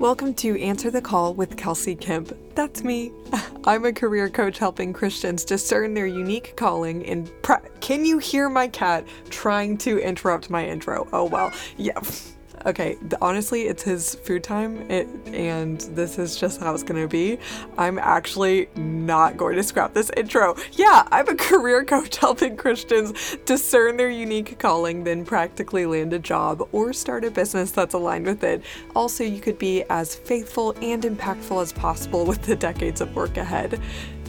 Welcome to Answer the Call with Kelsey Kemp. That's me. I'm a career coach helping Christians discern their unique calling in. Pra- Can you hear my cat trying to interrupt my intro? Oh well. Yeah. Okay, honestly, it's his food time, it, and this is just how it's gonna be. I'm actually not going to scrap this intro. Yeah, I'm a career coach helping Christians discern their unique calling, then practically land a job or start a business that's aligned with it. Also, you could be as faithful and impactful as possible with the decades of work ahead.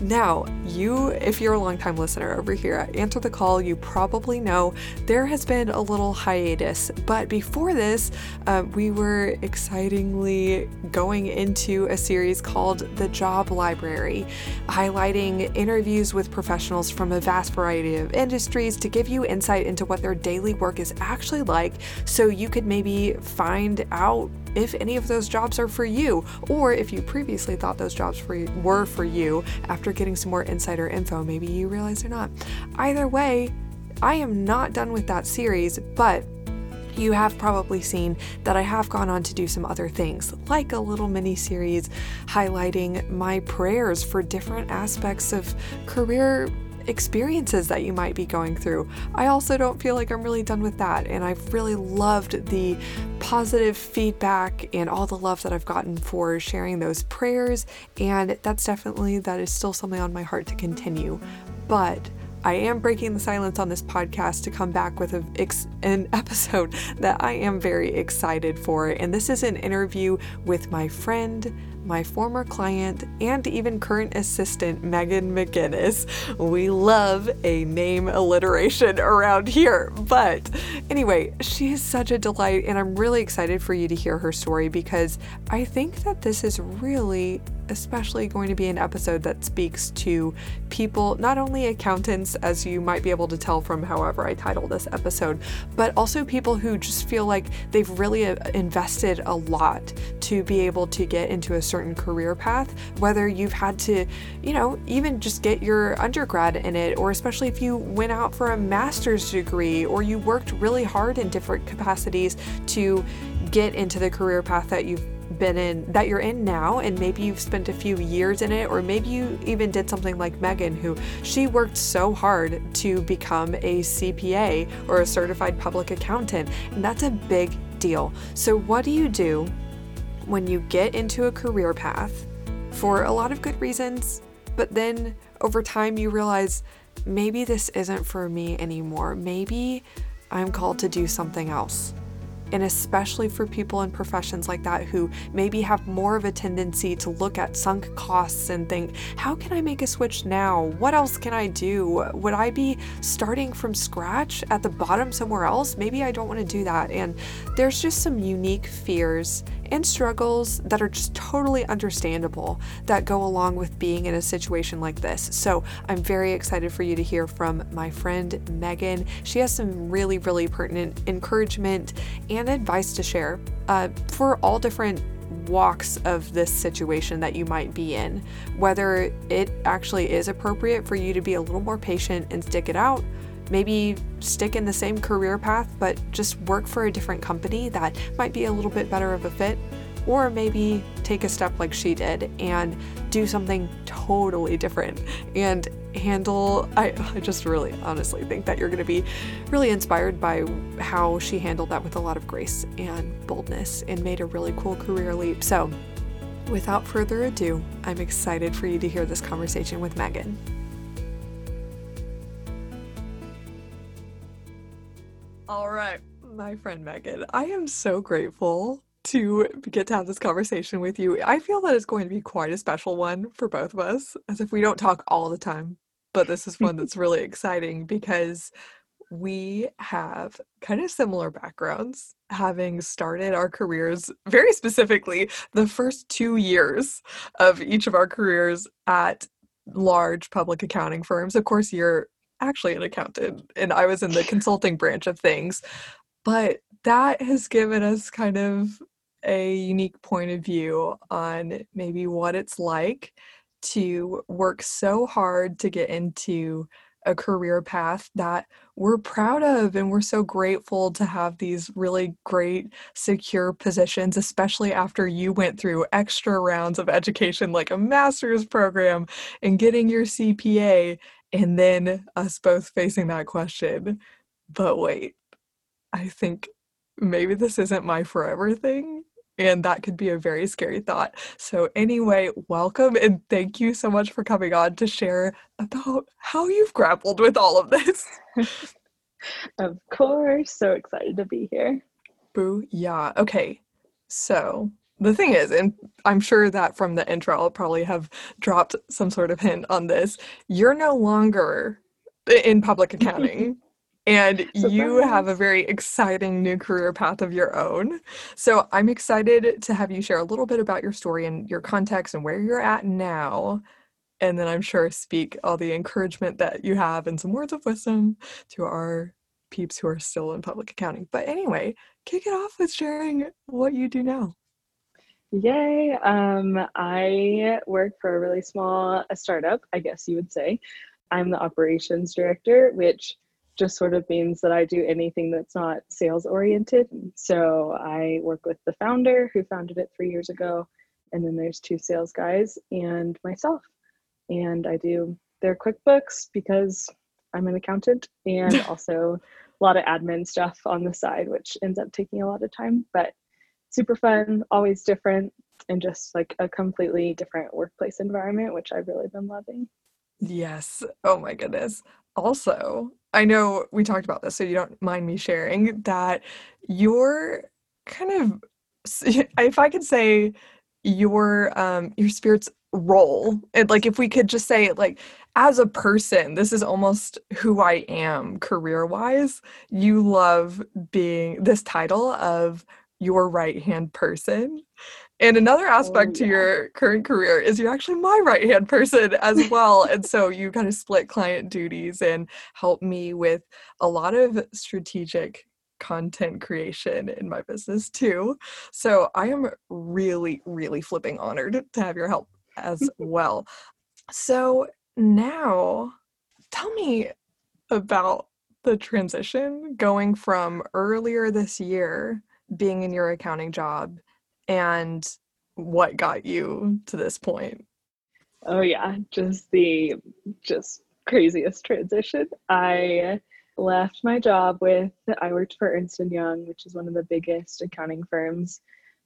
Now, you, if you're a longtime listener over here at Answer the Call, you probably know there has been a little hiatus. But before this, uh, we were excitingly going into a series called The Job Library, highlighting interviews with professionals from a vast variety of industries to give you insight into what their daily work is actually like so you could maybe find out if any of those jobs are for you, or if you previously thought those jobs for, were for you after getting some more insider info, maybe you realize they're not. Either way, I am not done with that series, but you have probably seen that I have gone on to do some other things, like a little mini series highlighting my prayers for different aspects of career experiences that you might be going through. I also don't feel like I'm really done with that, and I've really loved the positive feedback and all the love that I've gotten for sharing those prayers, and that's definitely that is still something on my heart to continue. But I am breaking the silence on this podcast to come back with a, an episode that I am very excited for. And this is an interview with my friend, my former client, and even current assistant, Megan McGinnis. We love a name alliteration around here. But anyway, she is such a delight, and I'm really excited for you to hear her story because I think that this is really especially going to be an episode that speaks to people, not only accountants, as you might be able to tell from however I title this episode, but also people who just feel like they've really uh, invested a lot to be able to get into a certain career path, whether you've had to, you know, even just get your undergrad in it, or especially if you went out for a master's degree or you worked really hard in different capacities to get into the career path that you've been in that you're in now and maybe you've spent a few years in it or maybe you even did something like Megan who she worked so hard to become a CPA or a certified public accountant and that's a big deal. So what do you do when you get into a career path for a lot of good reasons, but then over time you realize maybe this isn't for me anymore. Maybe I'm called to do something else. And especially for people in professions like that who maybe have more of a tendency to look at sunk costs and think, how can I make a switch now? What else can I do? Would I be starting from scratch at the bottom somewhere else? Maybe I don't want to do that. And there's just some unique fears and struggles that are just totally understandable that go along with being in a situation like this. So I'm very excited for you to hear from my friend Megan. She has some really, really pertinent encouragement and advice to share uh, for all different walks of this situation that you might be in, whether it actually is appropriate for you to be a little more patient and stick it out. Maybe stick in the same career path, but just work for a different company that might be a little bit better of a fit. Or maybe take a step like she did and do something totally different and handle I, I just really honestly think that you're going to be really inspired by how she handled that with a lot of grace and boldness and made a really cool career leap so without further ado i'm excited for you to hear this conversation with megan all right my friend megan i am so grateful to get to have this conversation with you. I feel that it's going to be quite a special one for both of us, as if we don't talk all the time but this is one that's really exciting because we have kind of similar backgrounds, having started our careers very specifically the first two years of each of our careers at large public accounting firms. Of course, you're actually an accountant, and I was in the consulting branch of things, but that has given us kind of a unique point of view on maybe what it's like to work so hard to get into a career path that we're proud of and we're so grateful to have these really great secure positions especially after you went through extra rounds of education like a master's program and getting your CPA and then us both facing that question but wait I think maybe this isn't my forever thing and that could be a very scary thought. So, anyway, welcome and thank you so much for coming on to share about how you've grappled with all of this. of course. So excited to be here. Boo. Yeah. Okay. So, the thing is, and I'm sure that from the intro, I'll probably have dropped some sort of hint on this. You're no longer in public accounting and you have a very exciting new career path of your own. So I'm excited to have you share a little bit about your story and your context and where you're at now. And then I'm sure speak all the encouragement that you have and some words of wisdom to our peeps who are still in public accounting. But anyway, kick it off with sharing what you do now. Yay. Um, I work for a really small a startup, I guess you would say. I'm the operations director, which just sort of means that I do anything that's not sales oriented. So I work with the founder who founded it three years ago, and then there's two sales guys and myself. And I do their QuickBooks because I'm an accountant and also a lot of admin stuff on the side, which ends up taking a lot of time, but super fun, always different, and just like a completely different workplace environment, which I've really been loving. Yes. Oh my goodness. Also, I know we talked about this, so you don't mind me sharing that your kind of, if I could say, your um your spirit's role and like if we could just say like as a person this is almost who i am career wise you love being this title of your right hand person and another oh, aspect oh, yeah. to your current career is you're actually my right hand person as well. and so you kind of split client duties and help me with a lot of strategic content creation in my business too. So I am really, really flipping honored to have your help as well. So now tell me about the transition going from earlier this year being in your accounting job and what got you to this point? Oh yeah, just the just craziest transition. I left my job with I worked for Ernst and Young, which is one of the biggest accounting firms.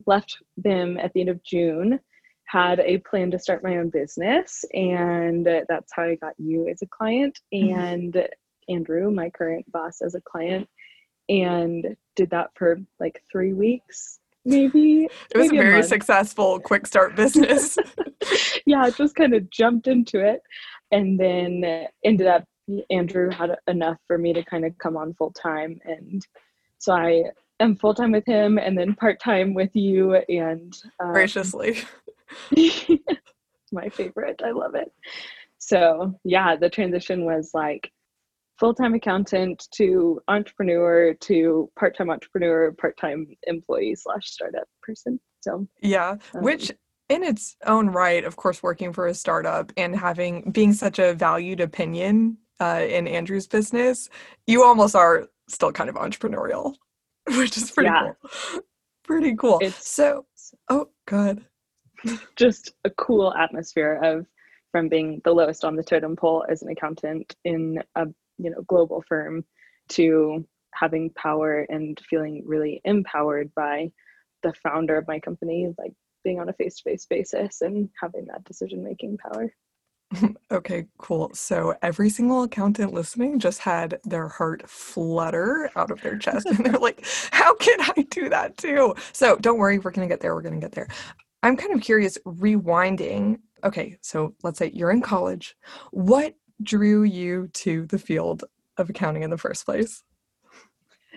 Left them at the end of June. Had a plan to start my own business, and that's how I got you as a client mm-hmm. and Andrew, my current boss, as a client, and did that for like three weeks maybe? It was maybe a very a successful quick start business. Yeah just kind of jumped into it and then ended up andrew had enough for me to kind of come on full time and so i am full time with him and then part time with you and um, graciously. My favorite. I love it. So yeah the transition was like full-time accountant to entrepreneur to part-time entrepreneur part-time employee slash startup person so yeah um, which in its own right of course working for a startup and having being such a valued opinion uh, in andrew's business you almost are still kind of entrepreneurial which is pretty yeah. cool. Pretty cool. It's so oh good just a cool atmosphere of from being the lowest on the totem pole as an accountant in a you know global firm to having power and feeling really empowered by the founder of my company like being on a face-to-face basis and having that decision making power. Okay cool. So every single accountant listening just had their heart flutter out of their chest and they're like how can i do that too? So don't worry we're gonna get there we're gonna get there. I'm kind of curious rewinding okay so let's say you're in college. What drew you to the field of accounting in the first place?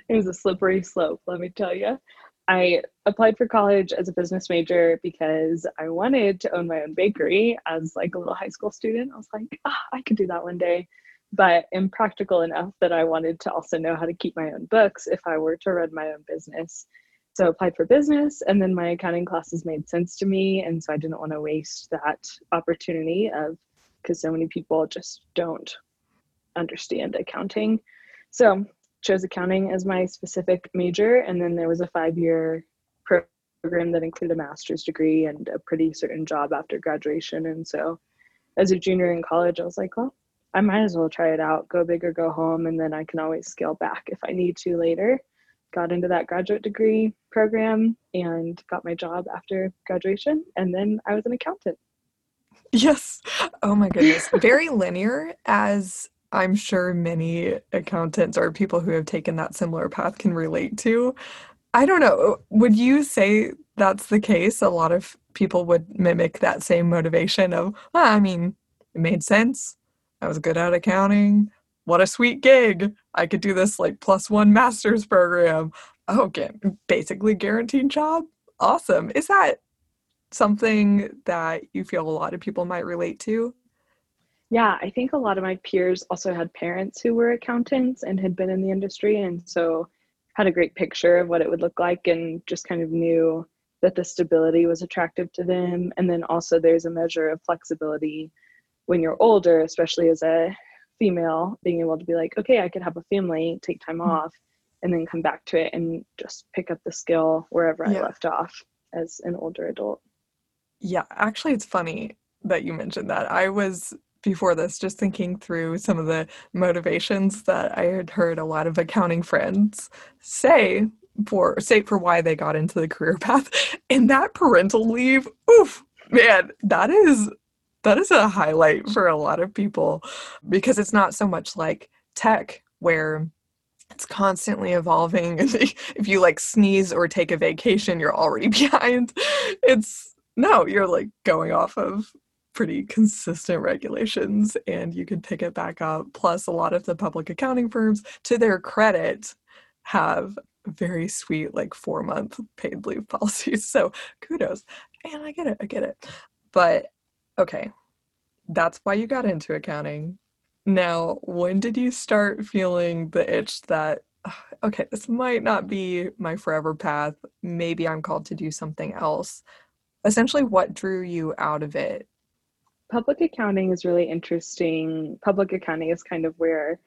It was a slippery slope, let me tell you. I applied for college as a business major because I wanted to own my own bakery as like a little high school student. I was like, ah, I could do that one day. But impractical enough that I wanted to also know how to keep my own books if I were to run my own business. So I applied for business and then my accounting classes made sense to me. And so I didn't want to waste that opportunity of because so many people just don't understand accounting. So chose accounting as my specific major, and then there was a five year program that included a master's degree and a pretty certain job after graduation. And so, as a junior in college, I was like, well, I might as well try it out, go big or go home, and then I can always scale back if I need to later. Got into that graduate degree program and got my job after graduation, and then I was an accountant. Yes. Oh my goodness. Very linear, as I'm sure many accountants or people who have taken that similar path can relate to. I don't know. Would you say that's the case? A lot of people would mimic that same motivation of, well, I mean, it made sense. I was good at accounting. What a sweet gig. I could do this like plus one master's program. Oh, Okay, basically guaranteed job. Awesome. Is that something that you feel a lot of people might relate to? Yeah, I think a lot of my peers also had parents who were accountants and had been in the industry. And so had a great picture of what it would look like and just kind of knew that the stability was attractive to them. And then also there's a measure of flexibility when you're older, especially as a female, being able to be like, okay, I could have a family, take time mm-hmm. off, and then come back to it and just pick up the skill wherever yeah. I left off as an older adult. Yeah, actually, it's funny that you mentioned that. I was before this just thinking through some of the motivations that I had heard a lot of accounting friends say for say for why they got into the career path and that parental leave oof man that is that is a highlight for a lot of people because it's not so much like tech where it's constantly evolving if you like sneeze or take a vacation you're already behind it's no you're like going off of pretty consistent regulations and you can pick it back up. Plus, a lot of the public accounting firms, to their credit, have very sweet, like four month paid leave policies. So kudos. And I get it, I get it. But okay, that's why you got into accounting. Now, when did you start feeling the itch that, okay, this might not be my forever path? Maybe I'm called to do something else. Essentially, what drew you out of it public accounting is really interesting. Public accounting is kind of where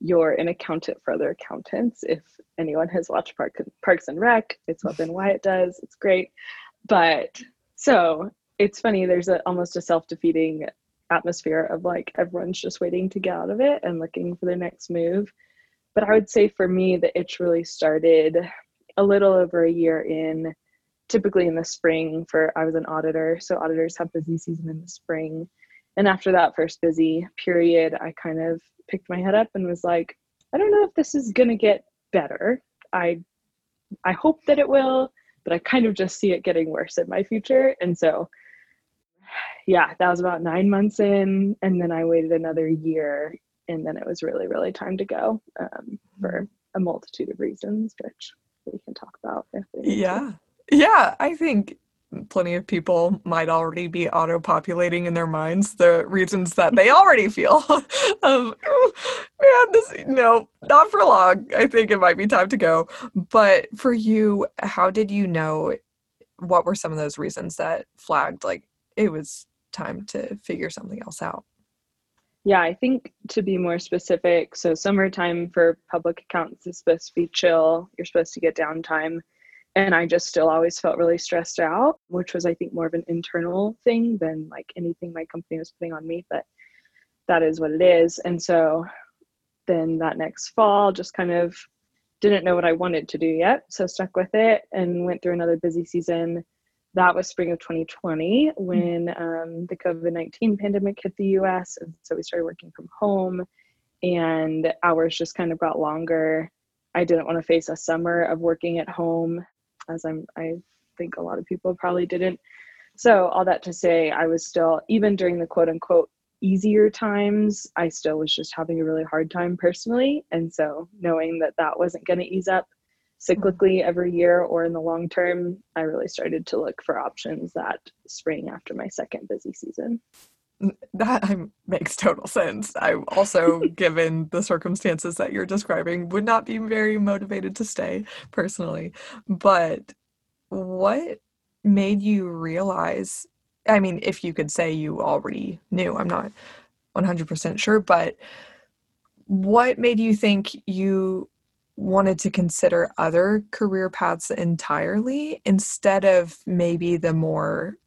you're an accountant for other accountants. If anyone has watched Park, Parks and Rec, it's what Ben Wyatt does. It's great. But so it's funny, there's a, almost a self defeating atmosphere of like everyone's just waiting to get out of it and looking for their next move. But I would say for me, the itch really started a little over a year in typically in the spring for I was an auditor, so auditors have busy season in the spring. And after that first busy period, I kind of picked my head up and was like, I don't know if this is going to get better. I I hope that it will, but I kind of just see it getting worse in my future. And so yeah, that was about 9 months in and then I waited another year and then it was really really time to go um, for a multitude of reasons which we can talk about if yeah. Yeah, I think plenty of people might already be auto populating in their minds the reasons that they already feel of man this no not for long. I think it might be time to go. But for you how did you know what were some of those reasons that flagged like it was time to figure something else out? Yeah i think to be more specific so summertime for public accounts is supposed to be chill. You're supposed to get downtime and i just still always felt really stressed out which was i think more of an internal thing than like anything my company was putting on me but that is what it is. And so then that next fall just kind of didn't know what i wanted to do yet so stuck with it and went through another busy season. That was spring of 2020 hmm. when um, the covid-19 pandemic hit the us and so we started working from home and hours just kind of got longer. I didn't want to face a summer of working at home as I'm I think a lot of people probably didn't. So all that to say, I was still even during the quote unquote easier times, I still was just having a really hard time personally, and so knowing that that wasn't going to ease up cyclically every year or in the long term, I really started to look for options that spring after my second busy season. That makes total sense. I also, given the circumstances that you're describing, would not be very motivated to stay personally. But what made you realize? I mean, if you could say you already knew, I'm not 100% sure, but what made you think you wanted to consider other career paths entirely instead of maybe the more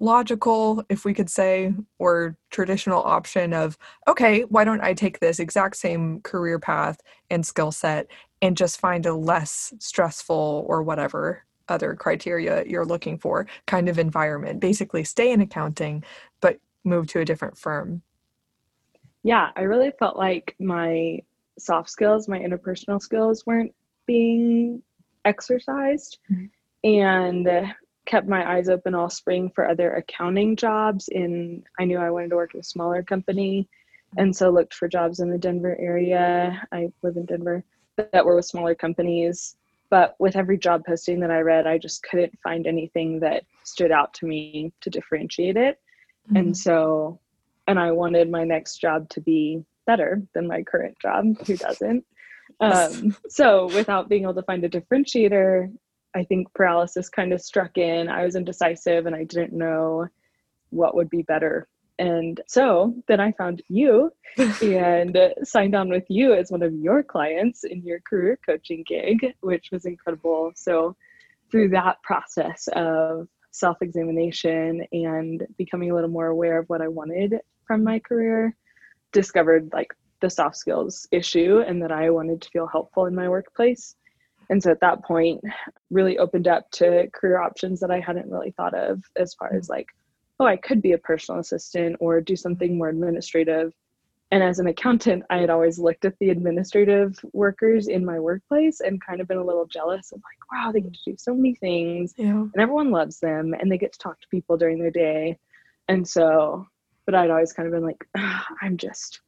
logical, if we could say, or traditional option of, okay, why don't I take this exact same career path and skill set and just find a less stressful or whatever other criteria you're looking for kind of environment? Basically, stay in accounting, but move to a different firm. Yeah, I really felt like my soft skills, my interpersonal skills weren't being exercised. Mm-hmm. And kept my eyes open all spring for other accounting jobs in I knew I wanted to work in a smaller company and so looked for jobs in the Denver area. I live in Denver that were with smaller companies. But with every job posting that I read, I just couldn't find anything that stood out to me to differentiate it. Mm-hmm. And so, and I wanted my next job to be better than my current job. Who doesn't? Um, so, without being able to find a differentiator, I think paralysis kind of struck in. I was indecisive and I didn't know what would be better. And so then I found you and signed on with you as one of your clients in your career coaching gig, which was incredible. So, through that process of self examination and becoming a little more aware of what I wanted from my career, discovered like the soft skills issue and that I wanted to feel helpful in my workplace and so at that point really opened up to career options that i hadn't really thought of as far as like oh i could be a personal assistant or do something more administrative and as an accountant i had always looked at the administrative workers in my workplace and kind of been a little jealous of like wow they get to do so many things yeah. and everyone loves them and they get to talk to people during their day and so but i'd always kind of been like i'm just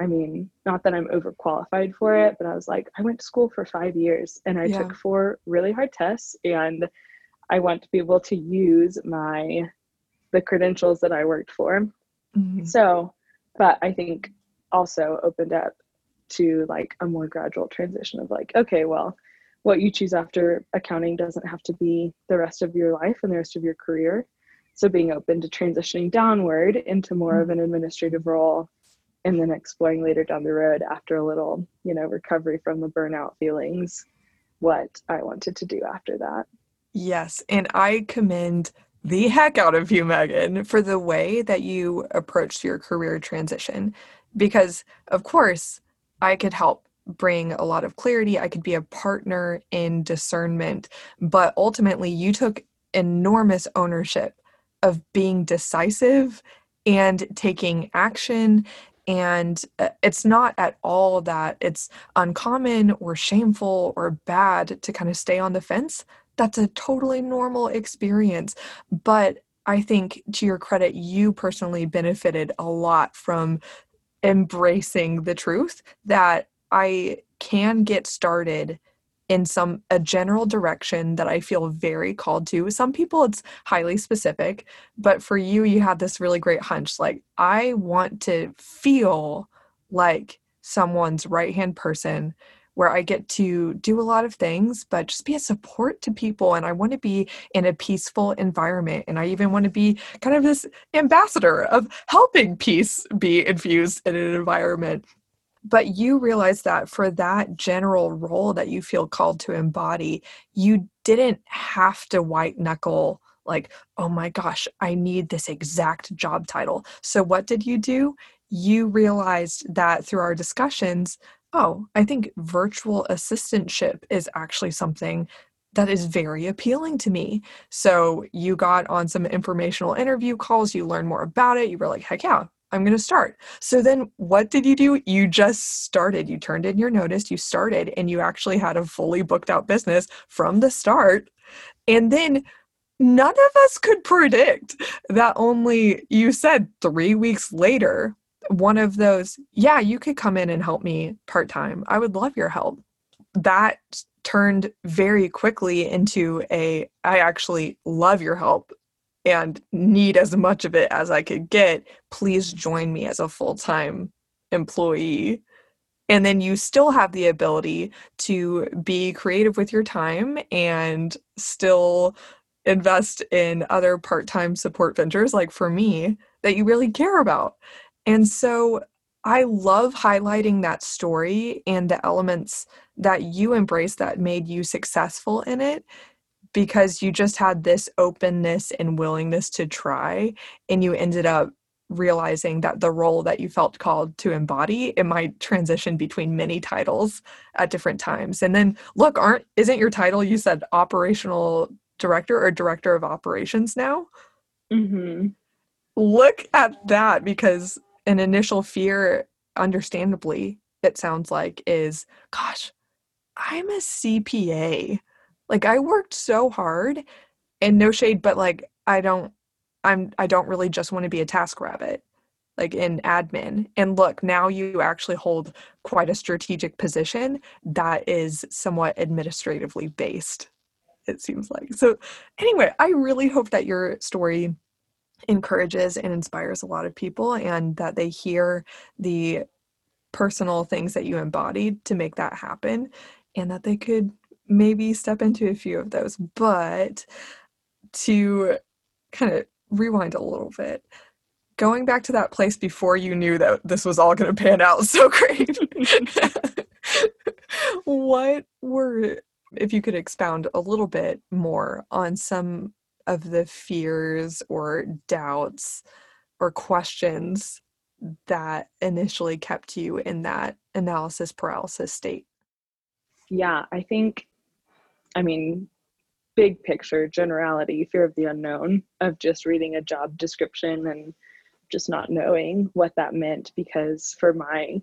I mean, not that I'm overqualified for it, but I was like, I went to school for five years and I yeah. took four really hard tests and I want to be able to use my the credentials that I worked for. Mm-hmm. So, but I think also opened up to like a more gradual transition of like, okay, well, what you choose after accounting doesn't have to be the rest of your life and the rest of your career. So being open to transitioning downward into more mm-hmm. of an administrative role and then exploring later down the road after a little, you know, recovery from the burnout feelings, what I wanted to do after that. Yes. And I commend the heck out of you, Megan, for the way that you approached your career transition. Because, of course, I could help bring a lot of clarity. I could be a partner in discernment. But ultimately, you took enormous ownership of being decisive and taking action and uh, it's not at all that it's uncommon or shameful or bad to kind of stay on the fence. That's a totally normal experience. But I think to your credit, you personally benefited a lot from embracing the truth that I can get started in some a general direction that I feel very called to. Some people it's highly specific, but for you you had this really great hunch like I want to feel like someone's right-hand person where I get to do a lot of things, but just be a support to people. And I want to be in a peaceful environment. And I even want to be kind of this ambassador of helping peace be infused in an environment but you realize that for that general role that you feel called to embody, you didn't have to white knuckle like, oh my gosh, I need this exact job title. So what did you do? You realized that through our discussions, oh, I think virtual assistantship is actually something that is very appealing to me. So you got on some informational interview calls, you learned more about it, you were like, heck yeah, I'm going to start. So then what did you do? You just started. You turned in your notice, you started, and you actually had a fully booked out business from the start. And then none of us could predict that only you said three weeks later, one of those, yeah, you could come in and help me part time. I would love your help. That turned very quickly into a, I actually love your help and need as much of it as I could get, please join me as a full time employee. And then you still have the ability to be creative with your time and still invest in other part time support ventures, like for me, that you really care about. And so I love highlighting that story and the elements that you embrace that made you successful in it because you just had this openness and willingness to try and you ended up realizing that the role that you felt called to embody it might transition between many titles at different times. And then look aren't isn't your title you said operational director or director of operations now? Mm-hmm. look at that because an initial fear understandably it sounds like is gosh i'm a cpa like i worked so hard and no shade but like i don't i'm i don't really just want to be a task rabbit like in admin and look now you actually hold quite a strategic position that is somewhat administratively based it seems like. So, anyway, I really hope that your story encourages and inspires a lot of people and that they hear the personal things that you embodied to make that happen and that they could maybe step into a few of those. But to kind of rewind a little bit, going back to that place before you knew that this was all going to pan out so great. what were if you could expound a little bit more on some of the fears or doubts or questions that initially kept you in that analysis paralysis state. Yeah, I think, I mean, big picture, generality, fear of the unknown, of just reading a job description and just not knowing what that meant. Because for my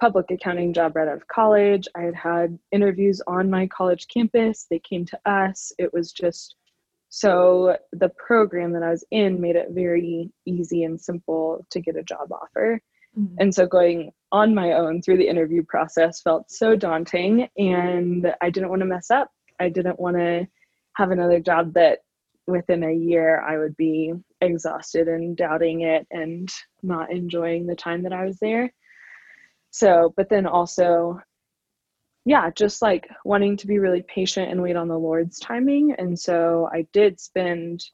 public accounting job right out of college. I had had interviews on my college campus. They came to us. It was just so the program that I was in made it very easy and simple to get a job offer. Mm-hmm. And so going on my own through the interview process felt so daunting and I didn't want to mess up. I didn't want to have another job that within a year I would be exhausted and doubting it and not enjoying the time that I was there. So but then also yeah just like wanting to be really patient and wait on the lord's timing. And so i did spend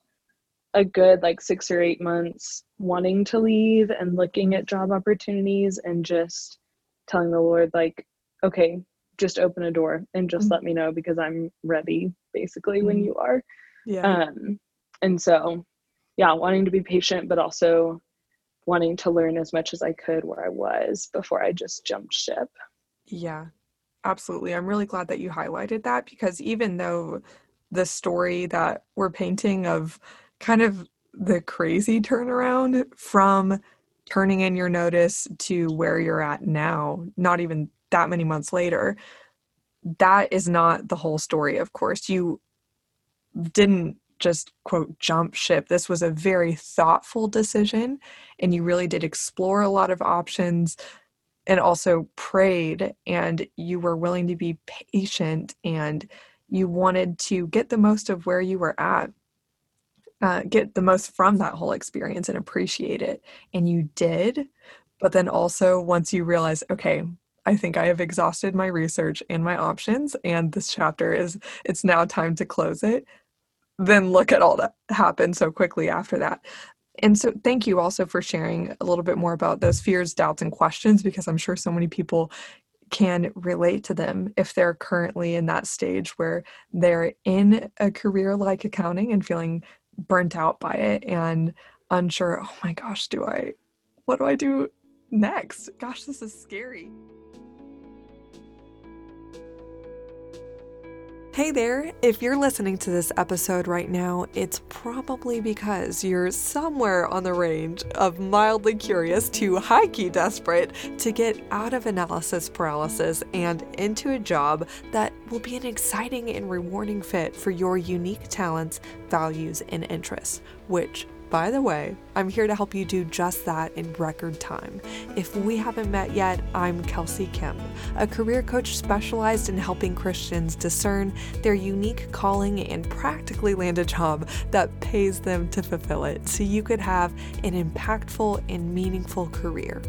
a good like six or eight months wanting to leave and looking at job opportunities and just telling the lord like okay just open a door and just mm-hmm. let me know because i'm ready basically mm-hmm. when you are yeah um and so yeah wanting to be patient but also wanting to learn as much as I could where I was before I just jumped ship. Yeah, absolutely. I'm really glad that you highlighted that because even though the story that we're painting of kind of the crazy turnaround from turning in your notice to where you're at now, not even that many months later, that is not the whole story, of course. You didn't just quote jump ship. This was a very thoughtful decision, and you really did explore a lot of options and also prayed, and you were willing to be patient and you wanted to get the most of where you were at. Uh, get the most from that whole experience and appreciate it. And you did. But then also, once you realize, okay, I think I have exhausted my research and my options, and this chapter is, it's now time to close it then look at all that happened so quickly after that. And so, thank you also for sharing a little bit more about those fears, doubts, and questions because I'm sure so many people can relate to them if they're currently in that stage where they're in a career like accounting and feeling burnt out by it and unsure, oh my gosh, do I, what do I do next? Gosh, this is scary. Hey there! If you're listening to this episode right now, it's probably because you're somewhere on the range of mildly curious to high key desperate to get out of analysis paralysis and into a job that will be an exciting and rewarding fit for your unique talents, values, and interests, which by the way, I'm here to help you do just that in record time. If we haven't met yet, I'm Kelsey Kemp, a career coach specialized in helping Christians discern their unique calling and practically land a job that pays them to fulfill it so you could have an impactful and meaningful career.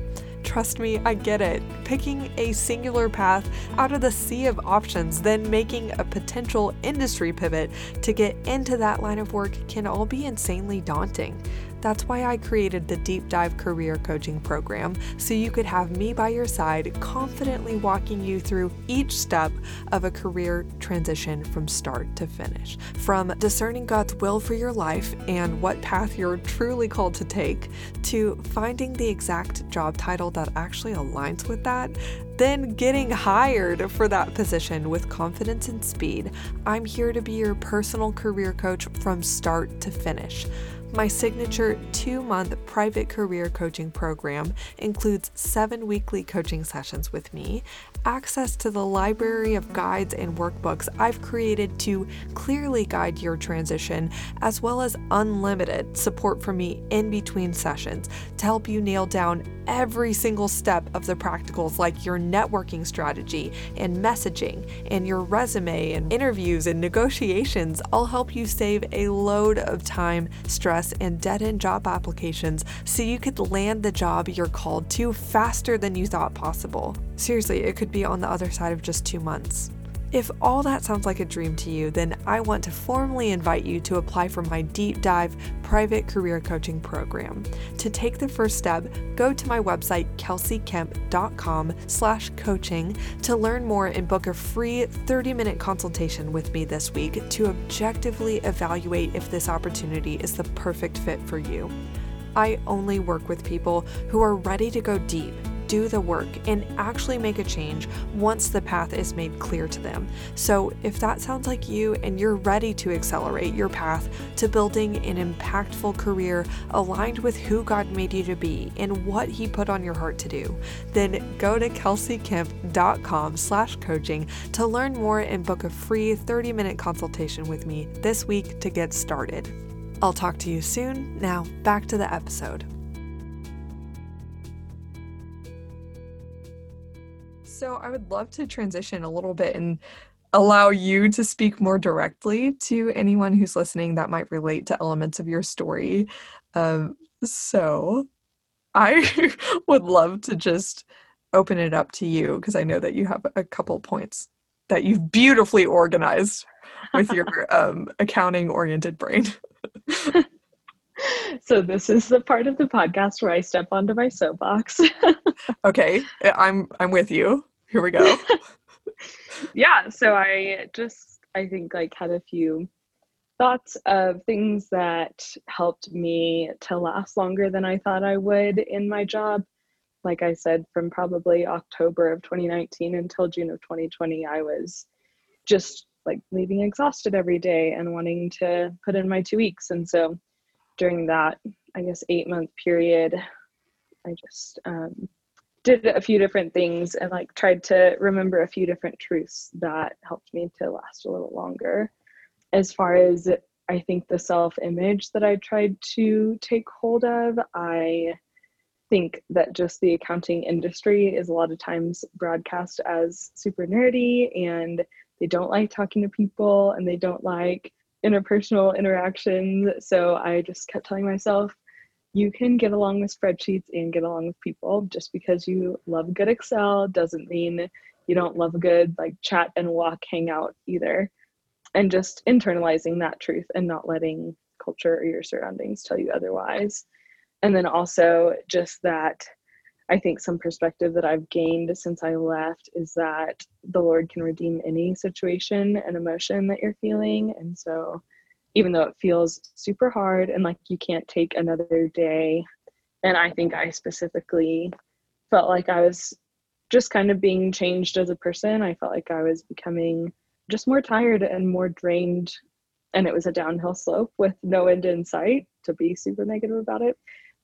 Trust me, I get it. Picking a singular path out of the sea of options, then making a potential industry pivot to get into that line of work can all be insanely daunting. That's why I created the Deep Dive Career Coaching Program, so you could have me by your side, confidently walking you through each step of a career transition from start to finish. From discerning God's will for your life and what path you're truly called to take, to finding the exact job title that actually aligns with that, then getting hired for that position with confidence and speed. I'm here to be your personal career coach from start to finish. My signature two month private career coaching program includes seven weekly coaching sessions with me, access to the library of guides and workbooks I've created to clearly guide your transition, as well as unlimited support from me in between sessions to help you nail down every single step of the practicals like your networking strategy and messaging and your resume and interviews and negotiations. I'll help you save a load of time, stress, and dead end job applications so you could land the job you're called to faster than you thought possible. Seriously, it could be on the other side of just two months. If all that sounds like a dream to you, then I want to formally invite you to apply for my deep dive private career coaching program. To take the first step, go to my website kelseykemp.com slash coaching to learn more and book a free 30-minute consultation with me this week to objectively evaluate if this opportunity is the perfect fit for you. I only work with people who are ready to go deep do the work and actually make a change once the path is made clear to them. So, if that sounds like you and you're ready to accelerate your path to building an impactful career aligned with who God made you to be and what He put on your heart to do, then go to kelseykemp.com slash coaching to learn more and book a free 30 minute consultation with me this week to get started. I'll talk to you soon. Now, back to the episode. So I would love to transition a little bit and allow you to speak more directly to anyone who's listening that might relate to elements of your story. Um, so I would love to just open it up to you because I know that you have a couple points that you've beautifully organized with your um, accounting oriented brain. so this is the part of the podcast where I step onto my soapbox. okay, eh, I'm I'm with you. Here we go. yeah, so I just I think like had a few thoughts of things that helped me to last longer than I thought I would in my job. Like I said, from probably October of 2019 until June of 2020, I was just like leaving exhausted every day and wanting to put in my two weeks. And so during that, I guess, eight month period, I just um, did a few different things and like tried to remember a few different truths that helped me to last a little longer. As far as I think the self image that I tried to take hold of, I think that just the accounting industry is a lot of times broadcast as super nerdy and they don't like talking to people and they don't like interpersonal interactions. So I just kept telling myself, you can get along with spreadsheets and get along with people. Just because you love good excel doesn't mean you don't love a good like chat and walk hangout either. And just internalizing that truth and not letting culture or your surroundings tell you otherwise. And then also just that i think some perspective that i've gained since i left is that the lord can redeem any situation and emotion that you're feeling and so even though it feels super hard and like you can't take another day. And I think I specifically felt like I was just kind of being changed as a person. I felt like I was becoming just more tired and more drained. And it was a downhill slope with no end in sight to be super negative about it.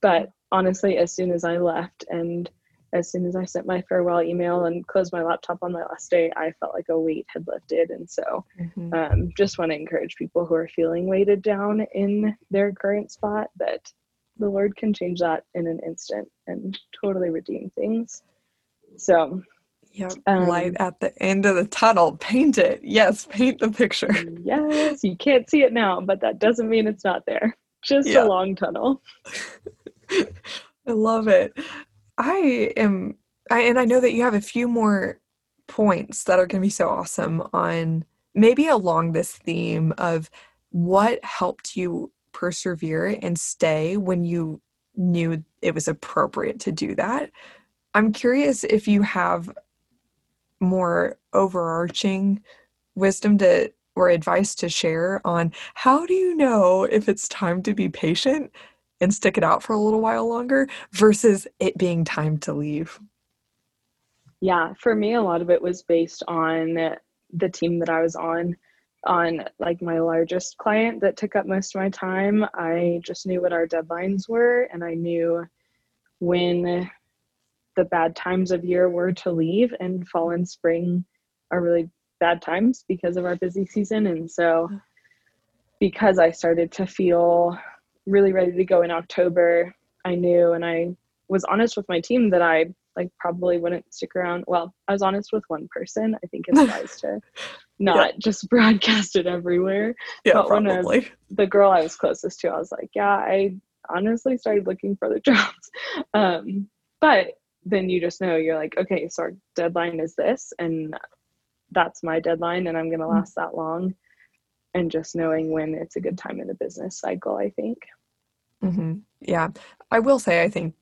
But honestly, as soon as I left and as soon as I sent my farewell email and closed my laptop on my last day, I felt like a weight had lifted. And so, mm-hmm. um, just want to encourage people who are feeling weighted down in their current spot that the Lord can change that in an instant and totally redeem things. So, Yep. Um, Light at the end of the tunnel. Paint it. Yes, paint the picture. Yes, you can't see it now, but that doesn't mean it's not there. Just yeah. a long tunnel. I love it. I am, I, and I know that you have a few more points that are going to be so awesome on maybe along this theme of what helped you persevere and stay when you knew it was appropriate to do that. I'm curious if you have more overarching wisdom to or advice to share on how do you know if it's time to be patient and stick it out for a little while longer versus it being time to leave? Yeah, for me, a lot of it was based on the team that I was on. On like my largest client that took up most of my time, I just knew what our deadlines were and I knew when the bad times of year were to leave, and fall and spring are really bad times because of our busy season. And so, because I started to feel really ready to go in October, I knew and I was honest with my team that I like probably wouldn't stick around. Well, I was honest with one person. I think it's wise to not yeah. just broadcast it everywhere. Yeah, but probably. the girl I was closest to, I was like, yeah, I honestly started looking for the jobs. Um, but then you just know you're like, okay, so our deadline is this, and that's my deadline, and I'm going to mm. last that long. And just knowing when it's a good time in the business cycle, I think. Mm-hmm. Yeah, I will say, I think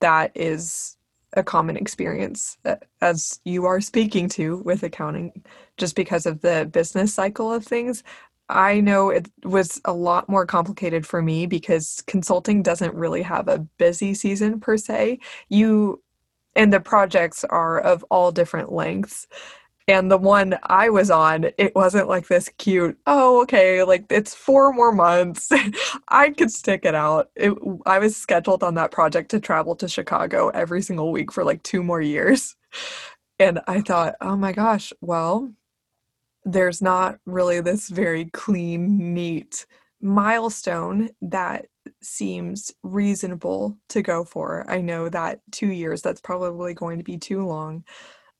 that is a common experience uh, as you are speaking to with accounting, just because of the business cycle of things. I know it was a lot more complicated for me because consulting doesn't really have a busy season per se. You and the projects are of all different lengths. And the one I was on, it wasn't like this cute, oh, okay, like it's four more months. I could stick it out. It, I was scheduled on that project to travel to Chicago every single week for like two more years. And I thought, oh my gosh, well, there's not really this very clean, neat milestone that seems reasonable to go for. I know that two years, that's probably going to be too long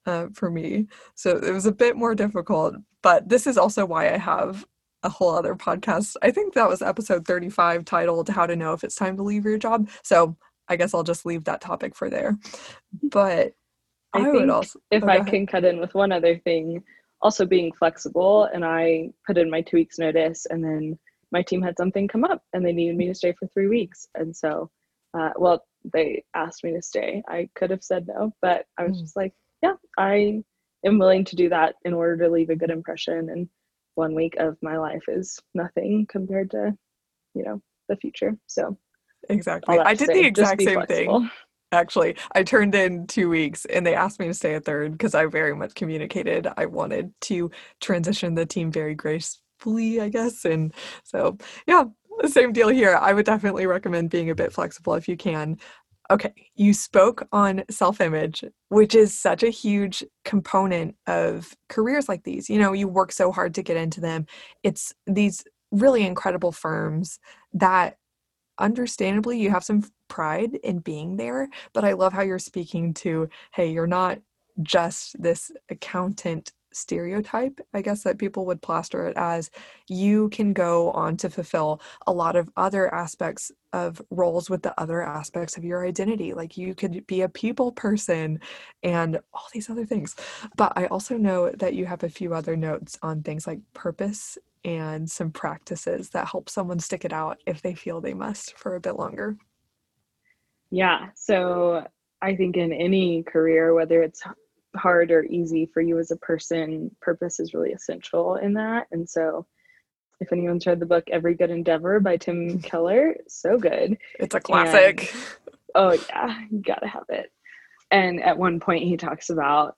uh, for me. So it was a bit more difficult. But this is also why I have a whole other podcast. I think that was episode 35 titled How to Know If It's Time to Leave Your Job. So I guess I'll just leave that topic for there. But I, I would also, if oh, I can cut in with one other thing, also being flexible and i put in my two weeks notice and then my team had something come up and they needed me to stay for three weeks and so uh, well they asked me to stay i could have said no but i was mm. just like yeah i am willing to do that in order to leave a good impression and one week of my life is nothing compared to you know the future so exactly i did say, the exact same flexible. thing actually. I turned in two weeks and they asked me to stay a third because I very much communicated I wanted to transition the team very gracefully, I guess. And so, yeah, the same deal here. I would definitely recommend being a bit flexible if you can. Okay, you spoke on self image, which is such a huge component of careers like these. You know, you work so hard to get into them. It's these really incredible firms that understandably you have some pride in being there but i love how you're speaking to hey you're not just this accountant stereotype i guess that people would plaster it as you can go on to fulfill a lot of other aspects of roles with the other aspects of your identity like you could be a people person and all these other things but i also know that you have a few other notes on things like purpose and some practices that help someone stick it out if they feel they must for a bit longer? Yeah, so I think in any career, whether it's hard or easy for you as a person, purpose is really essential in that. And so, if anyone's read the book Every Good Endeavor by Tim Keller, so good. It's a classic. And, oh, yeah, you gotta have it. And at one point, he talks about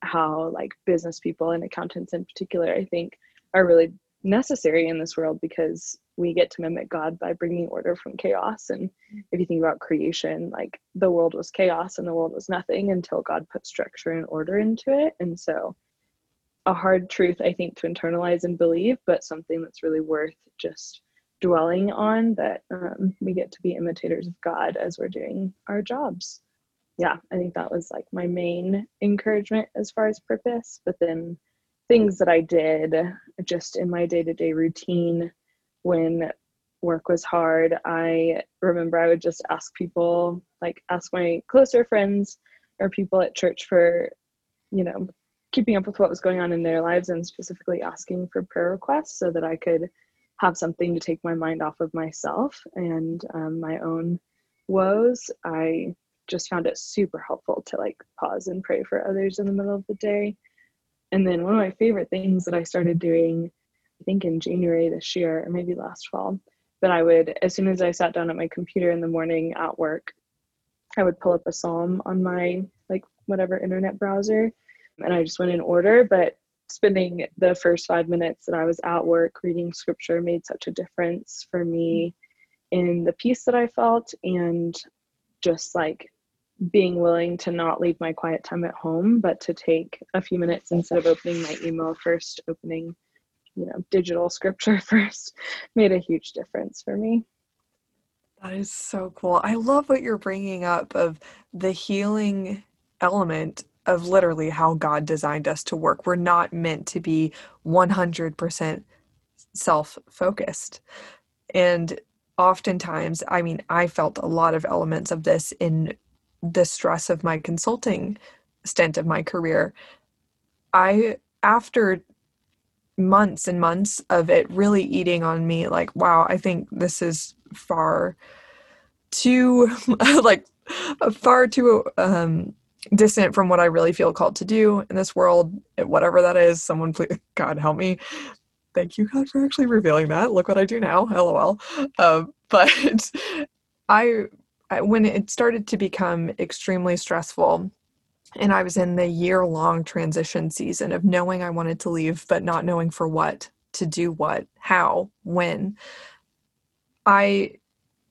how, like, business people and accountants in particular, I think, are really necessary in this world because we get to mimic God by bringing order from chaos. And if you think about creation, like the world was chaos and the world was nothing until God put structure and order into it. And so, a hard truth, I think, to internalize and believe, but something that's really worth just dwelling on that um, we get to be imitators of God as we're doing our jobs. Yeah, I think that was like my main encouragement as far as purpose. But then things that I did just in my day to day routine when work was hard. I remember I would just ask people, like ask my closer friends or people at church for, you know, keeping up with what was going on in their lives and specifically asking for prayer requests so that I could have something to take my mind off of myself and um, my own woes, I just found it super helpful to like pause and pray for others in the middle of the day. And then one of my favorite things that I started doing, I think in January this year, or maybe last fall, that I would, as soon as I sat down at my computer in the morning at work, I would pull up a psalm on my like whatever internet browser and I just went in order. But spending the first five minutes that I was at work reading scripture made such a difference for me in the peace that I felt and just like being willing to not leave my quiet time at home, but to take a few minutes instead of opening my email first, opening, you know, digital scripture first made a huge difference for me. That is so cool. I love what you're bringing up of the healing element of literally how God designed us to work. We're not meant to be 100% self focused. And oftentimes, I mean, I felt a lot of elements of this in the stress of my consulting stint of my career. I, after months and months of it really eating on me, like, wow, I think this is far too, like, far too um, distant from what I really feel called to do in this world, whatever that is. Someone, please, God help me. Thank you, God, for actually revealing that. Look what I do now. LOL. Um, but I, I, when it started to become extremely stressful, and I was in the year long transition season of knowing I wanted to leave, but not knowing for what, to do what, how, when. I,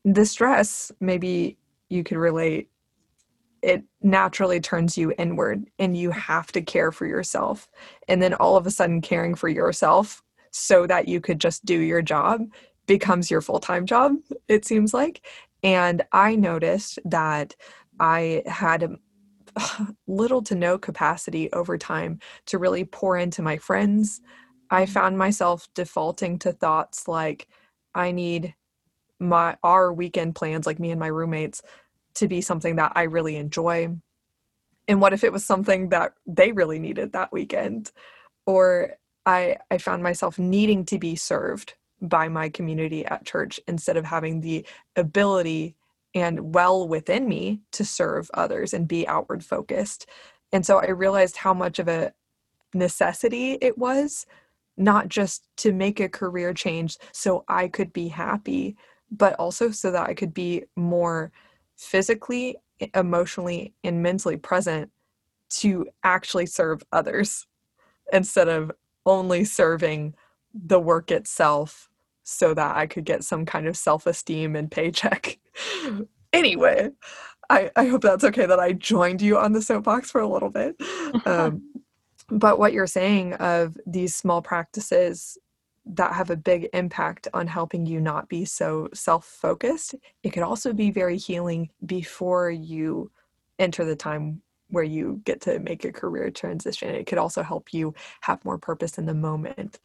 the stress, maybe you could relate it naturally turns you inward and you have to care for yourself. And then all of a sudden, caring for yourself so that you could just do your job becomes your full time job, it seems like. And I noticed that I had little to no capacity over time to really pour into my friends. I mm-hmm. found myself defaulting to thoughts like, I need my our weekend plans like me and my roommates to be something that I really enjoy? And what if it was something that they really needed that weekend? Or I I found myself needing to be served by my community at church instead of having the ability and well within me to serve others and be outward focused. And so I realized how much of a necessity it was not just to make a career change so I could be happy, but also so that I could be more physically, emotionally, and mentally present to actually serve others instead of only serving the work itself so that I could get some kind of self esteem and paycheck. anyway, I, I hope that's okay that I joined you on the soapbox for a little bit. Um, but what you're saying of these small practices that have a big impact on helping you not be so self focused. It could also be very healing before you enter the time where you get to make a career transition. It could also help you have more purpose in the moment.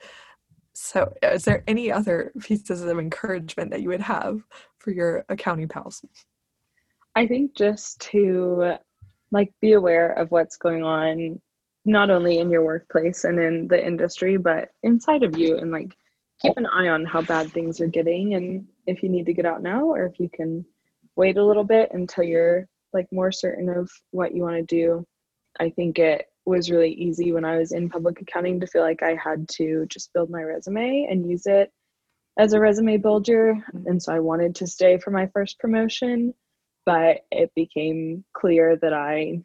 So, uh, is there any other pieces of encouragement that you would have for your accounting pals? I think just to like be aware of what's going on not only in your workplace and in the industry, but inside of you and like keep an eye on how bad things are getting and if you need to get out now or if you can wait a little bit until you're like more certain of what you want to do. I think it was really easy when I was in public accounting to feel like I had to just build my resume and use it as a resume builder. And so I wanted to stay for my first promotion, but it became clear that I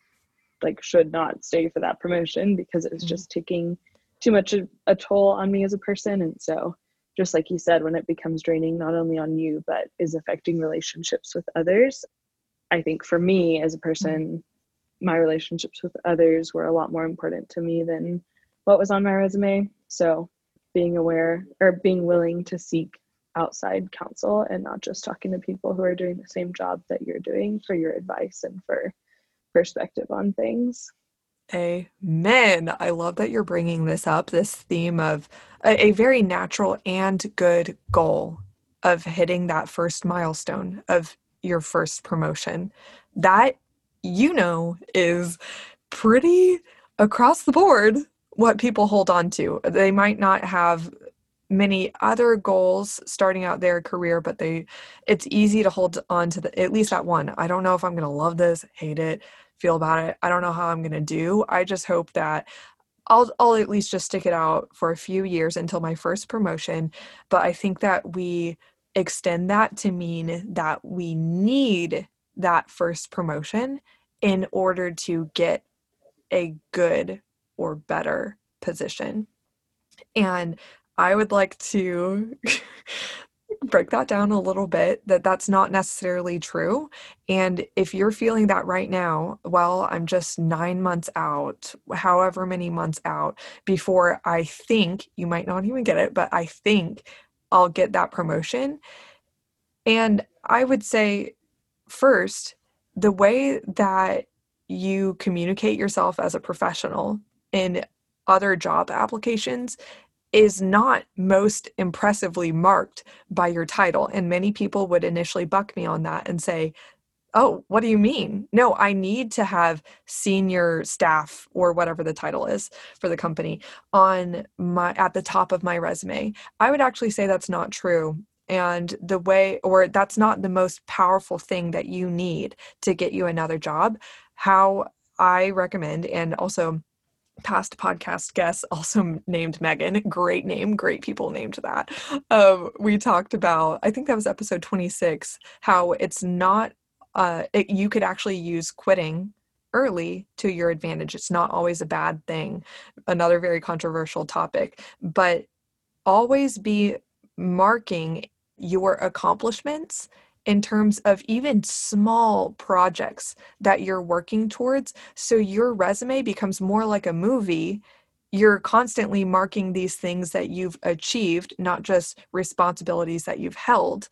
like should not stay for that promotion because it was mm-hmm. just taking too much of a toll on me as a person and so just like you said when it becomes draining not only on you but is affecting relationships with others i think for me as a person my relationships with others were a lot more important to me than what was on my resume so being aware or being willing to seek outside counsel and not just talking to people who are doing the same job that you're doing for your advice and for perspective on things. Amen. I love that you're bringing this up this theme of a, a, very natural and good goal of hitting that first milestone of your first promotion. That, you know, is pretty across the board what people hold on to. They might not have many other goals starting out their career but they it's easy to hold on to the at least that one i don't know if i'm going to love this hate it feel about it i don't know how i'm going to do i just hope that I'll I'll at least just stick it out for a few years until my first promotion, but I think that we extend that to mean that we need that first promotion in order to get a good or better position. And I would like to break that down a little bit that that's not necessarily true. And if you're feeling that right now, well, I'm just nine months out, however many months out before I think you might not even get it, but I think I'll get that promotion. And I would say, first, the way that you communicate yourself as a professional in other job applications is not most impressively marked by your title. And many people would initially buck me on that and say, Oh, what do you mean? No, I need to have senior staff or whatever the title is for the company on my at the top of my resume. I would actually say that's not true. And the way, or that's not the most powerful thing that you need to get you another job. How I recommend, and also past podcast guests also named Megan. Great name, great people named that. Um, we talked about, I think that was episode 26, how it's not, uh, it, you could actually use quitting early to your advantage. It's not always a bad thing. Another very controversial topic, but always be marking your accomplishments in terms of even small projects that you're working towards. So your resume becomes more like a movie. You're constantly marking these things that you've achieved, not just responsibilities that you've held,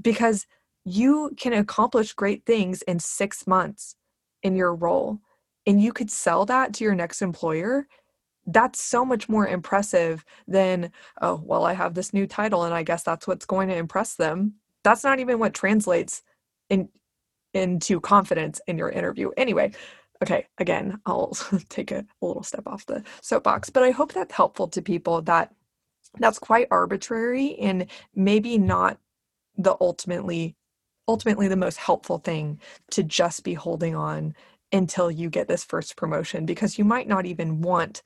because you can accomplish great things in six months in your role. And you could sell that to your next employer that's so much more impressive than oh well i have this new title and i guess that's what's going to impress them. That's not even what translates in into confidence in your interview. Anyway okay again i'll take a, a little step off the soapbox but i hope that's helpful to people that that's quite arbitrary and maybe not the ultimately ultimately the most helpful thing to just be holding on until you get this first promotion because you might not even want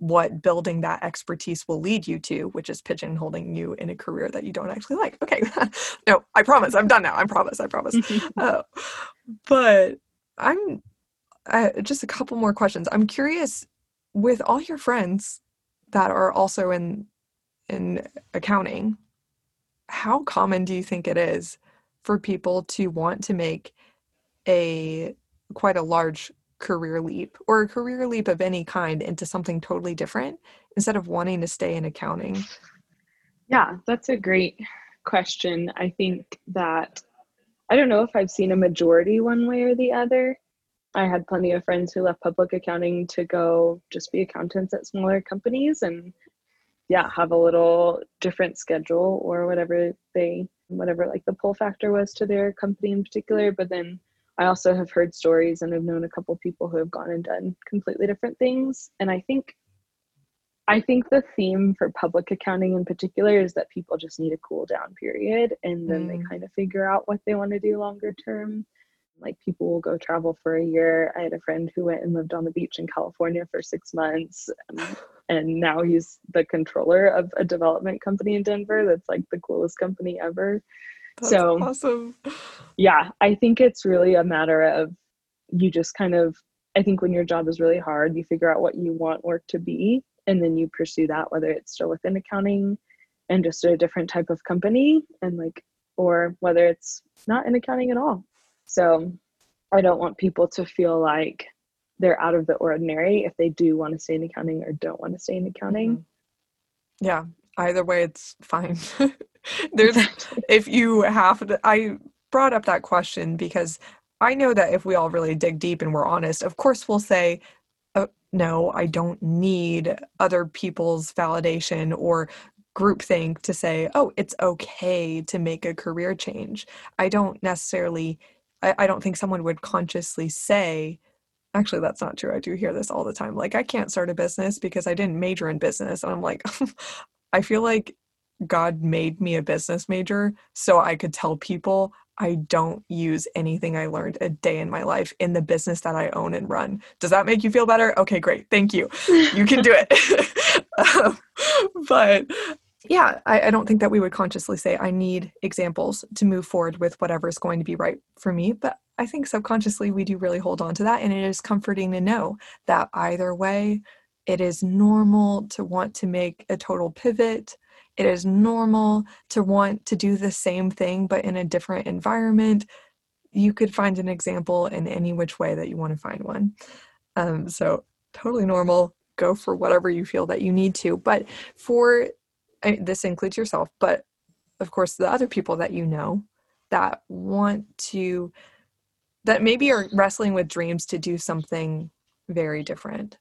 what building that expertise will lead you to, which is pigeonholing you in a career that you don't actually like. Okay, no, I promise, I'm done now. I promise, I promise. uh, but I'm uh, just a couple more questions. I'm curious with all your friends that are also in in accounting, how common do you think it is for people to want to make a quite a large career leap or a career leap of any kind into something totally different instead of wanting to stay in accounting? Yeah, that's a great question. I think that I don't know if I've seen a majority one way or the other. I had plenty of friends who left public accounting to go just be accountants at smaller companies and yeah, have a little different schedule or whatever they whatever like the pull factor was to their company in particular, but then I also have heard stories and have known a couple people who have gone and done completely different things. And I think I think the theme for public accounting in particular is that people just need a cool down period and then mm. they kind of figure out what they want to do longer term. Like people will go travel for a year. I had a friend who went and lived on the beach in California for six months. Um, and now he's the controller of a development company in Denver that's like the coolest company ever. That's so awesome. Yeah, I think it's really a matter of you just kind of I think when your job is really hard, you figure out what you want work to be and then you pursue that whether it's still within accounting and just a different type of company and like or whether it's not in accounting at all. So I don't want people to feel like they're out of the ordinary if they do want to stay in accounting or don't want to stay in accounting. Mm-hmm. Yeah, either way it's fine. There's if you have to, I brought up that question because I know that if we all really dig deep and we're honest, of course we'll say, oh, no, I don't need other people's validation or groupthink to say, oh, it's okay to make a career change. I don't necessarily, I, I don't think someone would consciously say, actually, that's not true. I do hear this all the time. Like, I can't start a business because I didn't major in business. And I'm like, oh, I feel like God made me a business major so I could tell people I don't use anything I learned a day in my life in the business that I own and run. Does that make you feel better? Okay, great. Thank you. You can do it. um, but yeah, I, I, don't think that we would consciously say, I need examples to move forward with whatever is going to be right for me. But I think subconsciously we do really hold on to that. And it is comforting to know that either way, it is normal to want to make a total pivot it is normal to want to do the same thing, but in a different environment. You could find an example in any which way that you want to find one. Um, so, totally normal. Go for whatever you feel that you need to. But for I, this includes yourself, but of course, the other people that you know that want to, that maybe are wrestling with dreams to do something very different.